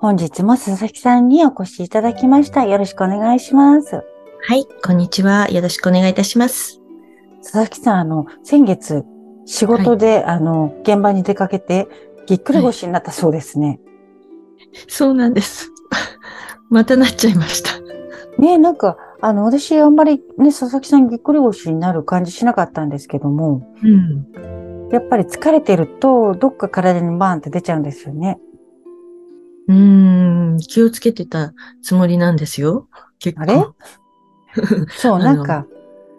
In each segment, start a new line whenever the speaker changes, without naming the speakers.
本日も佐々木さんにお越しいただきましたよろしくお願いします
はいこんにちはよろしくお願いいたします
佐々木さんあの先月仕事で、はい、あの、現場に出かけて、ぎっくり腰になったそうですね。はい、
そうなんです。またなっちゃいました。
ねなんか、あの、私、あんまりね、佐々木さんぎっくり腰になる感じしなかったんですけども、うん。やっぱり疲れてると、どっか体にバーンって出ちゃうんですよね。
うん、気をつけてたつもりなんですよ。
結構。あれ？そう、なんか、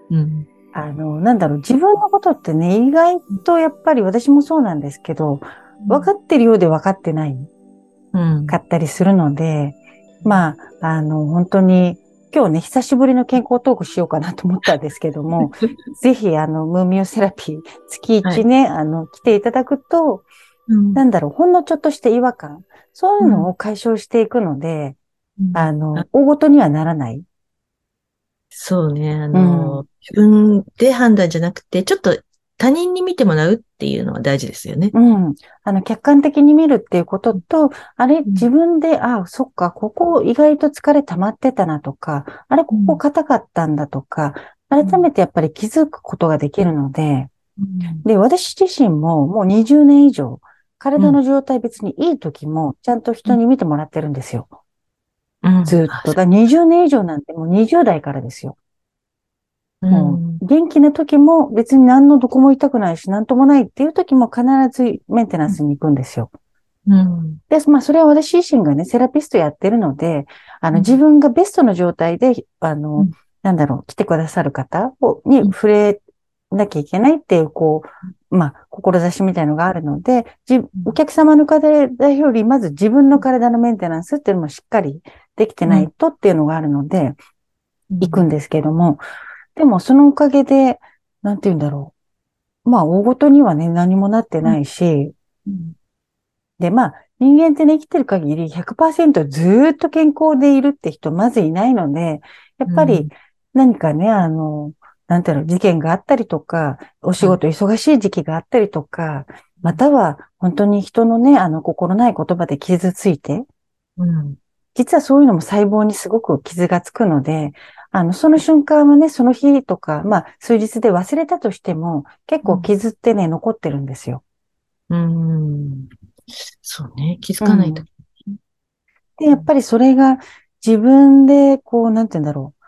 うん。あの、なんだろう、自分のことってね、意外とやっぱり私もそうなんですけど、分かってるようで分かってない、うん、かったりするので、まあ、あの、本当に、今日ね、久しぶりの健康トークしようかなと思ったんですけども、ぜひ、あの、ムーミオセラピー、月1ね、はい、あの、来ていただくと、うん、なんだろう、ほんのちょっとした違和感、そういうのを解消していくので、うん、あの、大ごとにはならない。
そうね、あの、うん、自分で判断じゃなくて、ちょっと他人に見てもらうっていうのは大事ですよね。
うん。あの、客観的に見るっていうことと、あれ、自分で、あ、そっか、ここ意外と疲れ溜まってたなとか、あれ、ここ硬かったんだとか、改めてやっぱり気づくことができるので、で、私自身ももう20年以上、体の状態別にいい時も、ちゃんと人に見てもらってるんですよ。ずっと。だ20年以上なんてもう20代からですよ。もう元気な時も別に何のどこも痛くないし何ともないっていう時も必ずメンテナンスに行くんですよ。うん、で、まあそれは私自身がね、セラピストやってるので、あの自分がベストの状態で、あの、うん、なんだろう、来てくださる方をに触れなきゃいけないっていう、こう、まあ、志みたいのがあるので、お客様の方より、まず自分の体のメンテナンスっていうのもしっかりできてないとっていうのがあるので、行くんですけども、でもそのおかげで、なんて言うんだろう。まあ、大ごとにはね、何もなってないし、で、まあ、人間ってね、生きてる限り100%ずっと健康でいるって人まずいないので、やっぱり何かね、あの、なんていうの、事件があったりとか、お仕事忙しい時期があったりとか、または本当に人のね、あの、心ない言葉で傷ついて、うん、実はそういうのも細胞にすごく傷がつくので、あの、その瞬間はね、その日とか、まあ、数日で忘れたとしても、結構傷ってね、うん、残ってるんですよ。
うん。そうね、気づかないと、
うん、で、やっぱりそれが自分で、こう、なんて言うんだろう。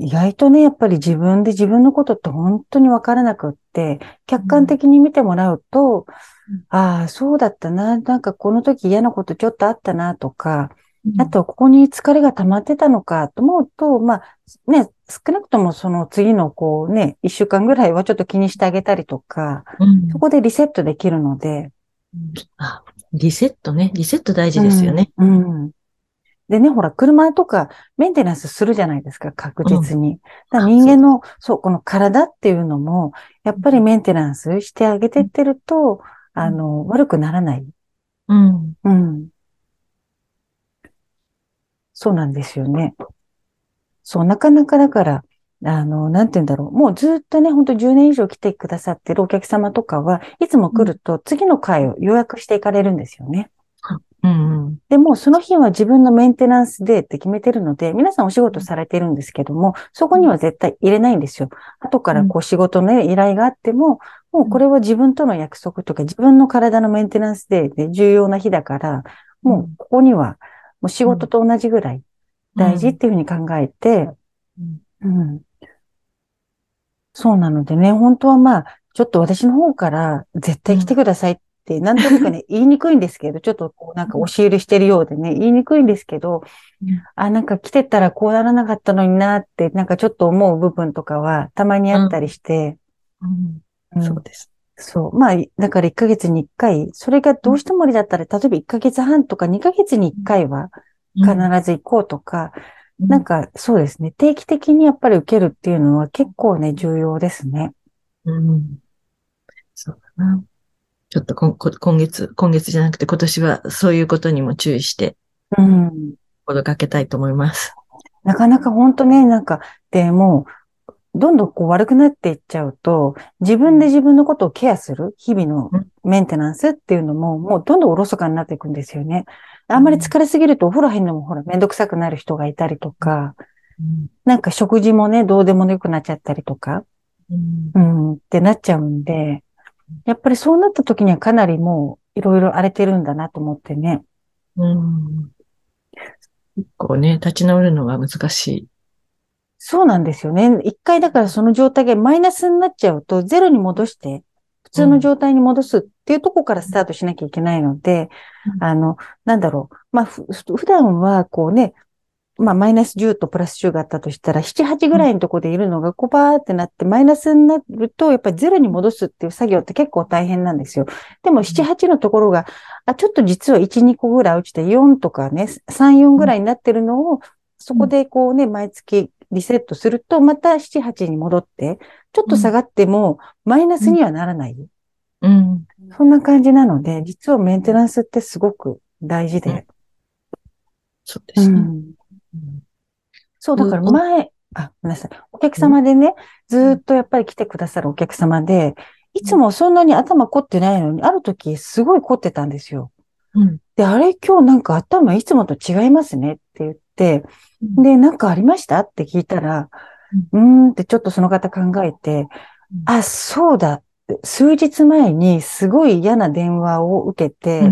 意外とね、やっぱり自分で自分のことって本当にわからなくって、客観的に見てもらうと、うん、ああ、そうだったな、なんかこの時嫌なことちょっとあったなとか、うん、あとここに疲れが溜まってたのかと思うと、まあね、少なくともその次のこうね、一週間ぐらいはちょっと気にしてあげたりとか、うん、そこでリセットできるので。
あ、リセットね。リセット大事ですよね。
うんでね、ほら、車とかメンテナンスするじゃないですか、確実に。うん、人間の、そう、この体っていうのも、やっぱりメンテナンスしてあげてってると、うん、あの、悪くならない。うん。うん。そうなんですよね。そう、なかなかだから、あの、なんて言うんだろう。もうずっとね、ほんと10年以上来てくださってるお客様とかは、いつも来ると次の回を予約していかれるんですよね。うんうん、でも、その日は自分のメンテナンスデーって決めてるので、皆さんお仕事されてるんですけども、そこには絶対入れないんですよ。後からこう仕事の、依頼があっても、もうこれは自分との約束とか、自分の体のメンテナンスデーで重要な日だから、もうここには、もう仕事と同じぐらい大事っていうふうに考えて、うん、うん、そうなのでね、本当はまあ、ちょっと私の方から絶対来てくださいっ、なんとなくね、言いにくいんですけど、ちょっとこうなんか押し入れしてるようでね、言いにくいんですけど、あ、なんか来てたらこうならなかったのになって、なんかちょっと思う部分とかはたまにあったりして、
そうです。
そう。まあ、だから1ヶ月に1回、それがどうしても無理だったら、例えば1ヶ月半とか2ヶ月に1回は、必ず行こうとか、なんかそうですね、定期的にやっぱり受けるっていうのは結構ね、重要ですね。
うん。そうだな。ちょっと今月、今月じゃなくて今年はそういうことにも注意して、うん。心がけたいと思います。
なかなか本当ね、なんか、でも、どんどんこう悪くなっていっちゃうと、自分で自分のことをケアする、日々のメンテナンスっていうのも、もうどんどんおろそかになっていくんですよね。あんまり疲れすぎるとお風呂入るのもほらめんどくさくなる人がいたりとか、なんか食事もね、どうでもよくなっちゃったりとか、うん、ってなっちゃうんで、やっぱりそうなった時にはかなりもういろいろ荒れてるんだなと思ってね。うん。
結構ね、立ち直るのが難しい。
そうなんですよね。一回だからその状態がマイナスになっちゃうと、ゼロに戻して、普通の状態に戻すっていうとこからスタートしなきゃいけないので、うん、あの、なんだろう。まあ、普段はこうね、まあ、マイナス10とプラス10があったとしたら、7、8ぐらいのとこでいるのが、こうバーってなって、マイナスになると、やっぱりゼロに戻すっていう作業って結構大変なんですよ。でも、7、8のところが、あ、ちょっと実は1、2個ぐらい落ちて、4とかね、3、4ぐらいになってるのを、そこでこうね、毎月リセットすると、また7、8に戻って、ちょっと下がっても、マイナスにはならない。うん。そんな感じなので、実はメンテナンスってすごく大事で。
そうですね。うん
そう、だから前、あ、ごめんなさい。お客様でね、ずっとやっぱり来てくださるお客様で、いつもそんなに頭凝ってないのに、ある時すごい凝ってたんですよ。うん、で、あれ今日なんか頭いつもと違いますねって言って、で、なんかありましたって聞いたら、うん、んってちょっとその方考えて、あ、そうだ。数日前にすごい嫌な電話を受けて、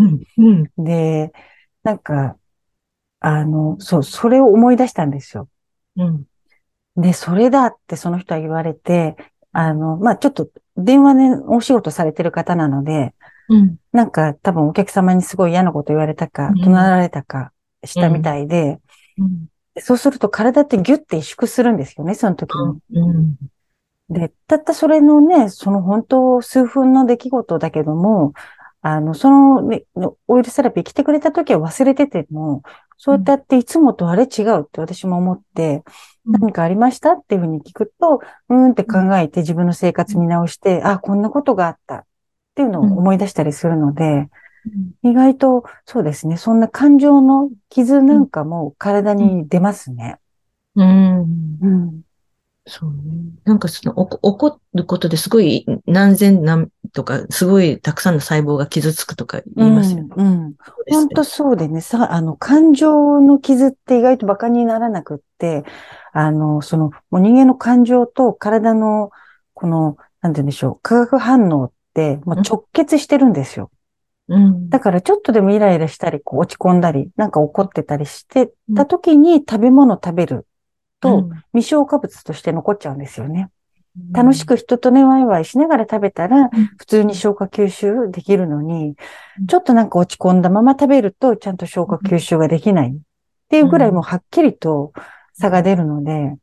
で、なんか、あの、そう、それを思い出したんですよ。うん。で、それだってその人は言われて、あの、まあ、ちょっと電話でお仕事されてる方なので、うん、なんか多分お客様にすごい嫌なこと言われたか、怒鳴られたかしたみたいで、うん、そうすると体ってギュッて萎縮するんですよね、その時に。うん、で、たったそれのね、その本当数分の出来事だけども、あの、その、ね、オイルセラピー来てくれた時は忘れてても、そうやっていつもとあれ違うって私も思って、何かありましたっていうふうに聞くと、うーんって考えて自分の生活見直して、あ、こんなことがあった。っていうのを思い出したりするので、意外とそうですね、そんな感情の傷なんかも体に出ますね。うん。
うん。そうね。なんかその、怒ることですごい何千何とか、すごいたくさんの細胞が傷つくとか言いますよね。うん。うん、
本当そうでね、さ、あの、感情の傷って意外と馬鹿にならなくって、あの、その、もう人間の感情と体の、この、なんて言うんでしょう、化学反応って、もう直結してるんですよ。うん、だからちょっとでもイライラしたり、こう落ち込んだり、なんか怒ってたりしてた時に食べ物食べると、未消化物として残っちゃうんですよね。楽しく人とね、ワイワイしながら食べたら、普通に消化吸収できるのに、ちょっとなんか落ち込んだまま食べると、ちゃんと消化吸収ができないっていうぐらいもうはっきりと差が出るので、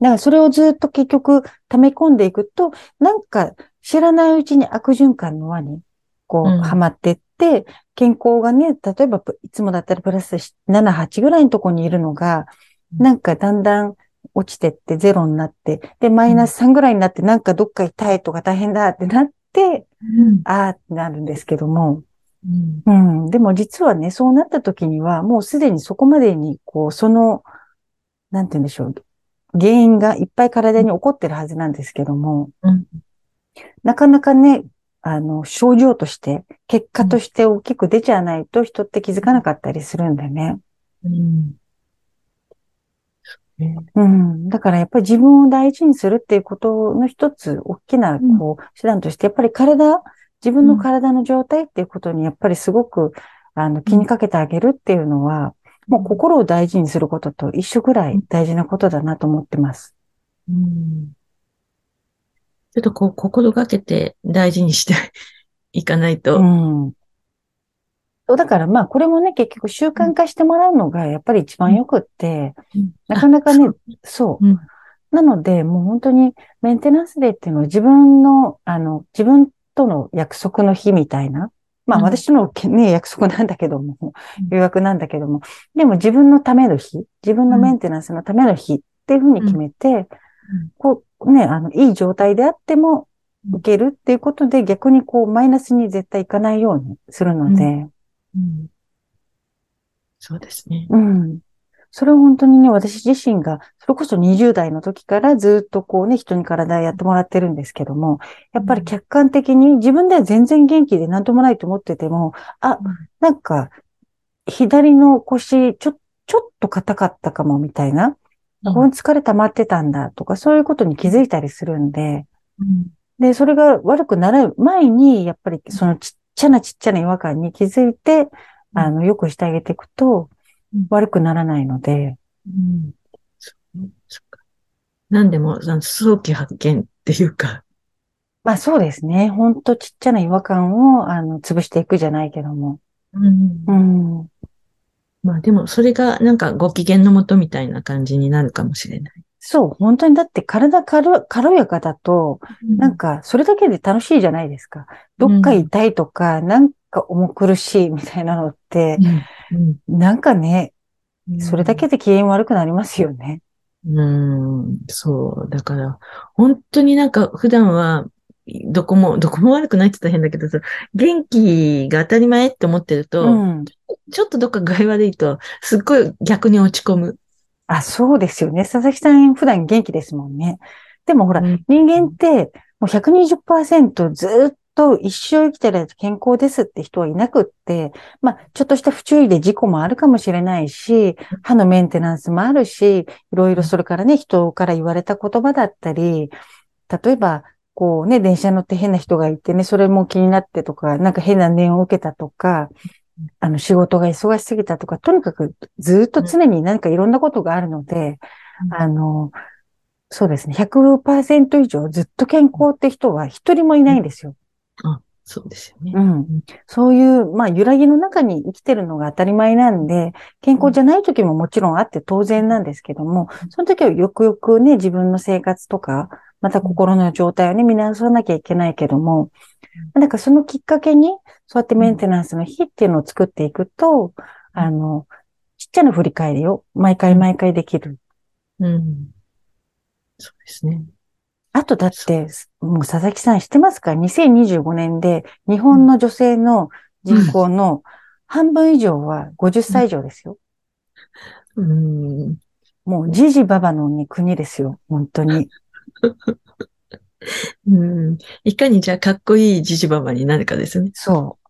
だからそれをずっと結局溜め込んでいくと、なんか知らないうちに悪循環の輪にこう、はまってって、健康がね、例えばいつもだったらプラス7、8ぐらいのとこにいるのが、なんかだんだん落ちてってゼロになって、で、マイナス3ぐらいになって、なんかどっか痛いとか大変だってなって、うん、ああってなるんですけども、うん、うん、でも実はね、そうなった時には、もうすでにそこまでに、こう、その、なんて言うんでしょう、原因がいっぱい体に起こってるはずなんですけども、うん、なかなかね、あの、症状として、結果として大きく出ちゃわないと人って気づかなかったりするんだよね。うんうん。だからやっぱり自分を大事にするっていうことの一つ、大きな、こう、手段として、やっぱり体、自分の体の状態っていうことに、やっぱりすごく、あの、気にかけてあげるっていうのは、もう心を大事にすることと一緒ぐらい大事なことだなと思ってます。うん。
ちょっとこう、心がけて大事にして いかないと、うん、
だからまあこれもね、結局習慣化してもらうのがやっぱり一番よくって、うん、なかなかね、そう。う。ん、なので、もう本当にメンテナンスデーっていうのは自分の、あの、自分との約束の日みたいなまあ私のね、約束なんだけども、予約なんだけども、でも自分のための日、自分のメンテナンスのための日っていうふうに決めて、こうね、あの、いい状態であっても受けるっていうことで逆にこうマイナスに絶対いかないようにするので。
そうですね。
うん。それは本当にね、私自身が、それこそ20代の時からずっとこうね、人に体やってもらってるんですけども、やっぱり客観的に自分では全然元気で何ともないと思ってても、あ、なんか、左の腰、ちょ、ちょっと硬かったかもみたいな、ここに疲れ溜まってたんだとか、そういうことに気づいたりするんで、で、それが悪くなる前に、やっぱりそのちっちゃなちっちゃな違和感に気づいて、あの、よくしてあげていくと、悪くならないので。うん。
何でも、早期発見っていうか。
まあそうですね。ほんとちっちゃな違和感を、あの、潰していくじゃないけども。うん。
うん。まあでも、それがなんかご機嫌のもとみたいな感じになるかもしれない。
そう、本当にだって体軽軽やかだと、なんかそれだけで楽しいじゃないですか。どっか痛いとか、なんか重苦しいみたいなのって、うん、なんかね、それだけで機嫌悪くなりますよね。
うん、そう。だから、本当になんか普段は、どこも、どこも悪くないって言ったら変だけど、元気が当たり前って思ってると、うん、ちょっとどっか具合悪いと、すっごい逆に落ち込む。
あ、そうですよね。佐々木さん普段元気ですもんね。でもほら、うん、人間って、もう120%ずっと一生生きてる健康ですって人はいなくって、まあ、ちょっとした不注意で事故もあるかもしれないし、歯のメンテナンスもあるし、いろいろそれからね、人から言われた言葉だったり、例えば、こうね、電車乗って変な人がいてね、それも気になってとか、なんか変な念を受けたとか、あの仕事が忙しすぎたとか、とにかくずっと常に何かいろんなことがあるので、あの、そうですね、100%以上ずっと健康って人は一人もいないんですよ。
あ、そうですよね。
うん。そういう、まあ、揺らぎの中に生きてるのが当たり前なんで、健康じゃない時ももちろんあって当然なんですけども、その時はよくよくね、自分の生活とか、また心の状態をね、見直さなきゃいけないけども、なんかそのきっかけに、そうやってメンテナンスの日っていうのを作っていくと、あの、ちっちゃな振り返りを毎回毎回できる。
うん。そうですね。
あとだって、もう佐々木さん知ってますか ?2025 年で日本の女性の人口の半分以上は50歳以上ですよ。
うん、
もう、じじばばの国ですよ。本当に。
うん、いかにじゃあかっこいいじじばばになるかですね。
そう。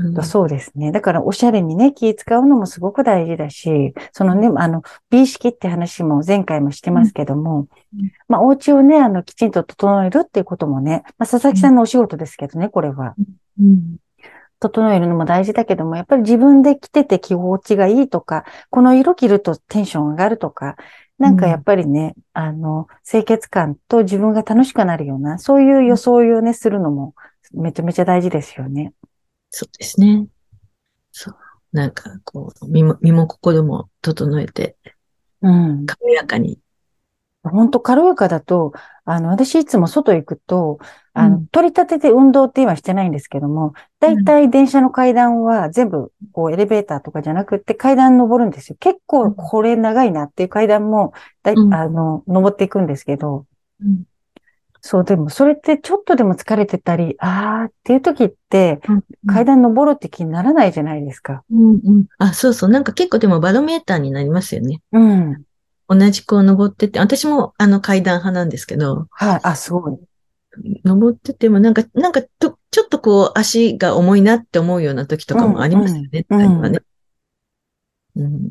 うん、そうですね。だからおしゃれにね、気使うのもすごく大事だし、そのね、あの、美意識って話も前回もしてますけども、うん、まあ、お家をね、あの、きちんと整えるっていうこともね、まあ、佐々木さんのお仕事ですけどね、これは。うん、整えるのも大事だけども、やっぱり自分で着てて着心地がいいとか、この色着るとテンション上がるとか、なんかやっぱりね、うん、あの、清潔感と自分が楽しくなるような、そういう装いをね、するのもめちゃめちゃ大事ですよね。
そうですね。そう。なんか、こう、身も、身も心も整えて、うん。軽やかに。
本当軽やかだと、あの、私いつも外行くと、あの、うん、取り立てて運動って今してないんですけども、だいたい電車の階段は全部、こう、エレベーターとかじゃなくて階段登るんですよ。結構これ長いなっていう階段も、だい、うん、あの、登っていくんですけど、うん、そう、でもそれってちょっとでも疲れてたり、あーっていう時って、階段登るって気にならないじゃないですか。
うんうん。あ、そうそう。なんか結構でもバロメーターになりますよね。
うん。
同じこう登ってて、私もあの階段派なんですけど。
はい、あ、すごい。
登っててもなんか、なんかと、ちょっとこう足が重いなって思うような時とかもありますよね。うん、うん、ね、
うん。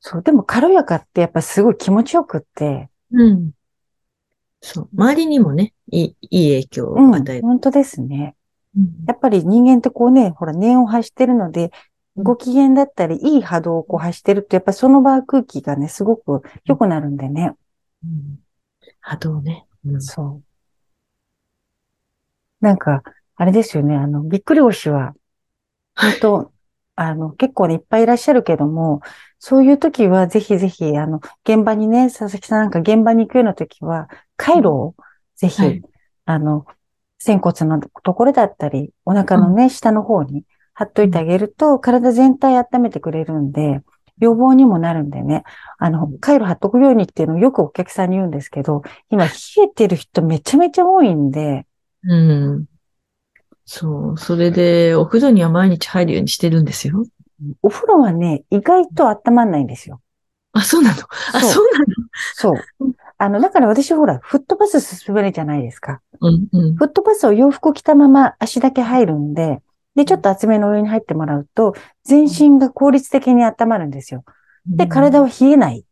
そう、でも軽やかってやっぱすごい気持ちよくって。
うん。そう。周りにもね、いい、いい影響を与える。
うん、本当ですね。うん、やっぱり人間ってこうね、ほら、念を発してるので、ご機嫌だったり、いい波動をこう発してると、やっぱその場空気がね、すごく良くなるんでね。
うん、波動ね、
うん。そう。なんか、あれですよね、あの、びっくり腰は、本当、あの、結構ね、いっぱいいらっしゃるけども、そういう時はぜひぜひ、あの、現場にね、佐々木さんなんか現場に行くような時は、回路をぜひ、はい、あの、仙骨のところだったり、お腹のね、下の方に貼っといてあげると、体全体温めてくれるんで、予防にもなるんでね、あの、カイロ貼っとくようにっていうのをよくお客さんに言うんですけど、今冷えてる人めちゃめちゃ多いんで。
うん。そう。それで、お風呂には毎日入るようにしてるんですよ。
お風呂はね、意外と温まんないんですよ。
あ、そうなの？あ、そうなの？
そう。あの、だから私ほら、フットパス進めるじゃないですか。
うんうん、
フットパスを洋服着たまま足だけ入るんで、で、ちょっと厚めのお湯に入ってもらうと、全身が効率的に温まるんですよ。で、体は冷えない。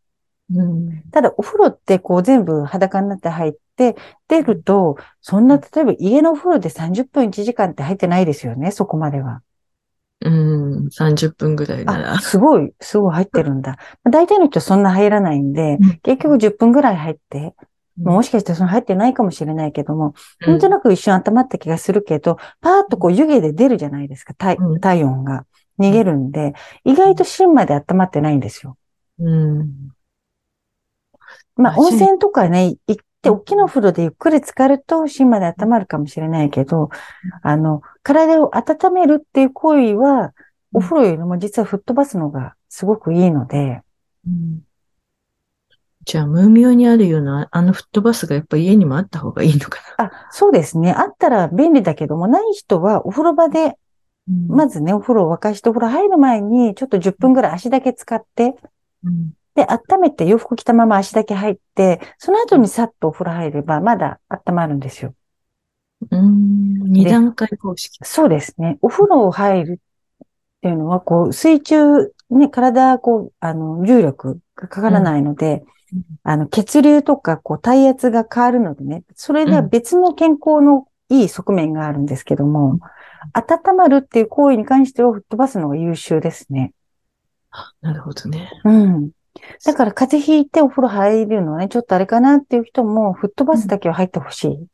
うん、
ただ、お風呂ってこう全部裸になって入って、出ると、そんな、例えば家のお風呂で30分1時間って入ってないですよね、そこまでは。
うん、30分ぐらいなら。
すごい、すごい入ってるんだ。大体の人そんな入らないんで、うん、結局10分ぐらい入って、もしかしてその入ってないかもしれないけども、うん、なんとなく一瞬温まった気がするけど、パーッとこう湯気で出るじゃないですか、体体温が。逃げるんで、意外と芯まで温まってないんですよ。
うん。
まあ、温泉とかね、行って、大きなお風呂でゆっくり浸かると芯まで温まるかもしれないけど、あの、体を温めるっていう行為は、お風呂よりも実は吹っ飛ばすのがすごくいいので。
うん、じゃあ、無名にあるような、あの吹っ飛ばすがやっぱ家にもあった方がいいのか
な。あ、そうですね。あったら便利だけども、ない人はお風呂場で、まずね、お風呂を沸かしてお風呂入る前に、ちょっと10分ぐらい足だけ使って、
うん、
で、温めて洋服着たまま足だけ入って、その後にさっとお風呂入れば、まだ温まるんですよ。
うん、二段階方式。
そうですね。お風呂を入るっていうのは、こう、水中、ね、体、こう、あの、重力がかからないので、うん、あの、血流とか、こう、体圧が変わるのでね、それでは別の健康のいい側面があるんですけども、うん、温まるっていう行為に関しては吹っ飛ばすのが優秀ですね。
なるほどね。
うん。だから風邪ひいてお風呂入るのはね、ちょっとあれかなっていう人も、吹っ飛ばすだけは入ってほしい。うん、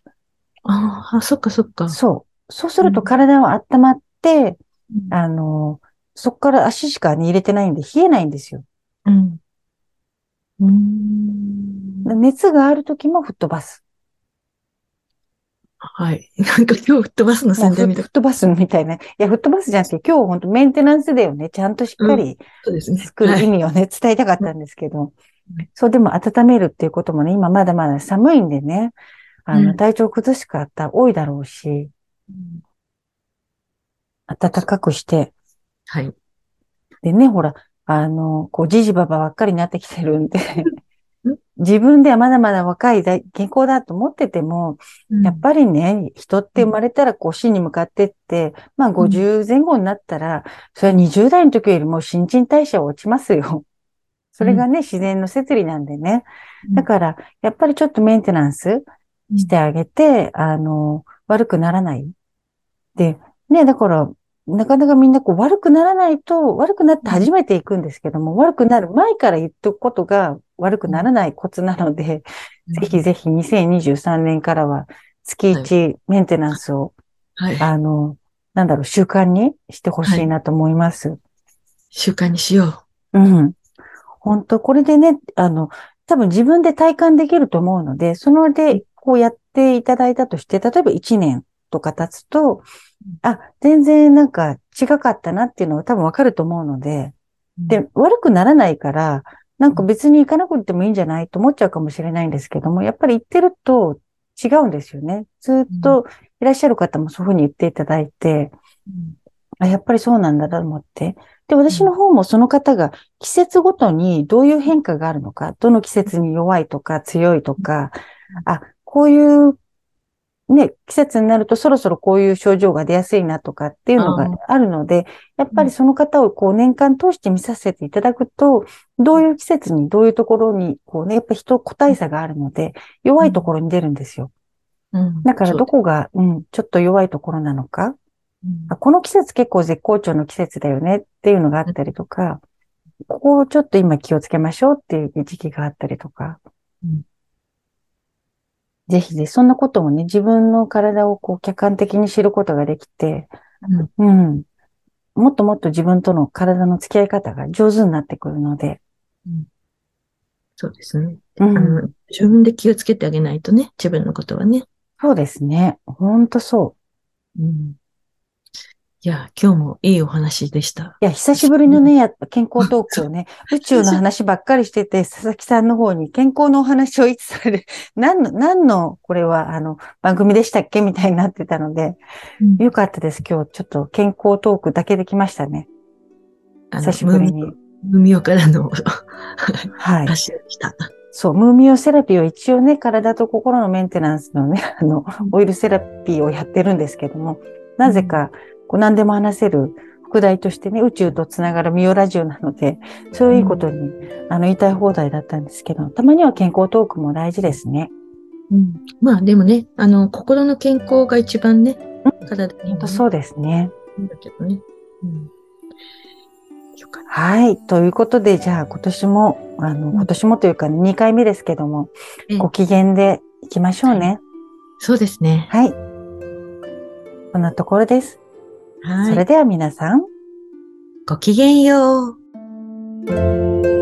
ああ、そっかそっか。
そう。そうすると体は温まって、うん、あの、そこから足しか、ね、入れてないんで冷えないんですよ。
うん。うん、
熱がある時も吹っ飛ばす。
はい。なんか今日吹っ飛ばすの宣伝
みたい。吹っ飛ばすみたいな。いや、吹っ飛ばすじゃなくて、今日本当メンテナンスだよね。ちゃんとしっかり、そうですね。作る意味をね、伝えたかったんですけど。そう、でも温めるっていうこともね、今まだまだ寒いんでね、あの、体調崩しかった多いだろうし、暖かくして。
はい。
でね、ほら、あの、こう、じじばばばっかりになってきてるんで自分ではまだまだ若い健康だと思ってても、うん、やっぱりね、人って生まれたらこう死に向かってって、まあ50前後になったら、それは20代の時よりも新陳代謝は落ちますよ。それがね、自然の摂理なんでね。だから、やっぱりちょっとメンテナンスしてあげて、あの、悪くならない。で、ね、だから、なかなかみんなこう悪くならないと、悪くなって初めて行くんですけども、悪くなる前から言っとくことが悪くならないコツなので、うん、ぜひぜひ2023年からは月1メンテナンスを、はい、あの、なんだろう、習慣にしてほしいなと思います、はい。
習慣にしよ
う。うん。本当これでね、あの、多分自分で体感できると思うので、そので、こうやっていただいたとして、例えば1年とか経つと、あ、全然なんか違かったなっていうのは多分わかると思うので、で、悪くならないから、なんか別に行かなくてもいいんじゃないと思っちゃうかもしれないんですけども、やっぱり行ってると違うんですよね。ずっといらっしゃる方もそういうふうに言っていただいて、あやっぱりそうなんだと思って。で、私の方もその方が季節ごとにどういう変化があるのか、どの季節に弱いとか強いとか、あ、こういうね、季節になるとそろそろこういう症状が出やすいなとかっていうのがあるので、やっぱりその方をこう年間通して見させていただくと、どういう季節にどういうところに、こうね、やっぱ人個体差があるので、弱いところに出るんですよ。
うん、
だからどこが、うん、ちょっと弱いところなのか、うん、この季節結構絶好調の季節だよねっていうのがあったりとか、ここをちょっと今気をつけましょうっていう時期があったりとか、
うん
ぜひぜひ、そんなことをね、自分の体をこう客観的に知ることができて、うん、うん、もっともっと自分との体の付き合い方が上手になってくるので。
うん、そうですね、うん、自分で気をつけてあげないとね、自分のことはね。
そうですね。ほんとそ
う。うんいや、今日もいいお話でした。
いや、久しぶりのね、やっぱ健康トークをね、宇宙の話ばっかりしてて、佐々木さんの方に健康のお話をいつされる、何の、何の、これは、あの、番組でしたっけみたいになってたので、うん、よかったです。今日、ちょっと健康トークだけできましたね。久しぶりに。
ムーミオからの、
はい。
話でした。
そう、ムーミオセラピーは一応ね、体と心のメンテナンスのね、あの、オイルセラピーをやってるんですけども、なぜか、こう何でも話せる副題としてね、宇宙とつながるミオラジオなので、そういうことに、うん、あの、言いたい放題だったんですけど、たまには健康トークも大事ですね。
うん。まあでもね、あの、心の健康が一番ね、
うん、体に、ね。そうですね。だけどね。うん。はい。ということで、じゃあ今年も、あの、今年もというか、2回目ですけども、ご機嫌でいきましょうね、はい。
そうですね。
はい。こんなところです。はい。それでは皆さん、
ごきげんよう。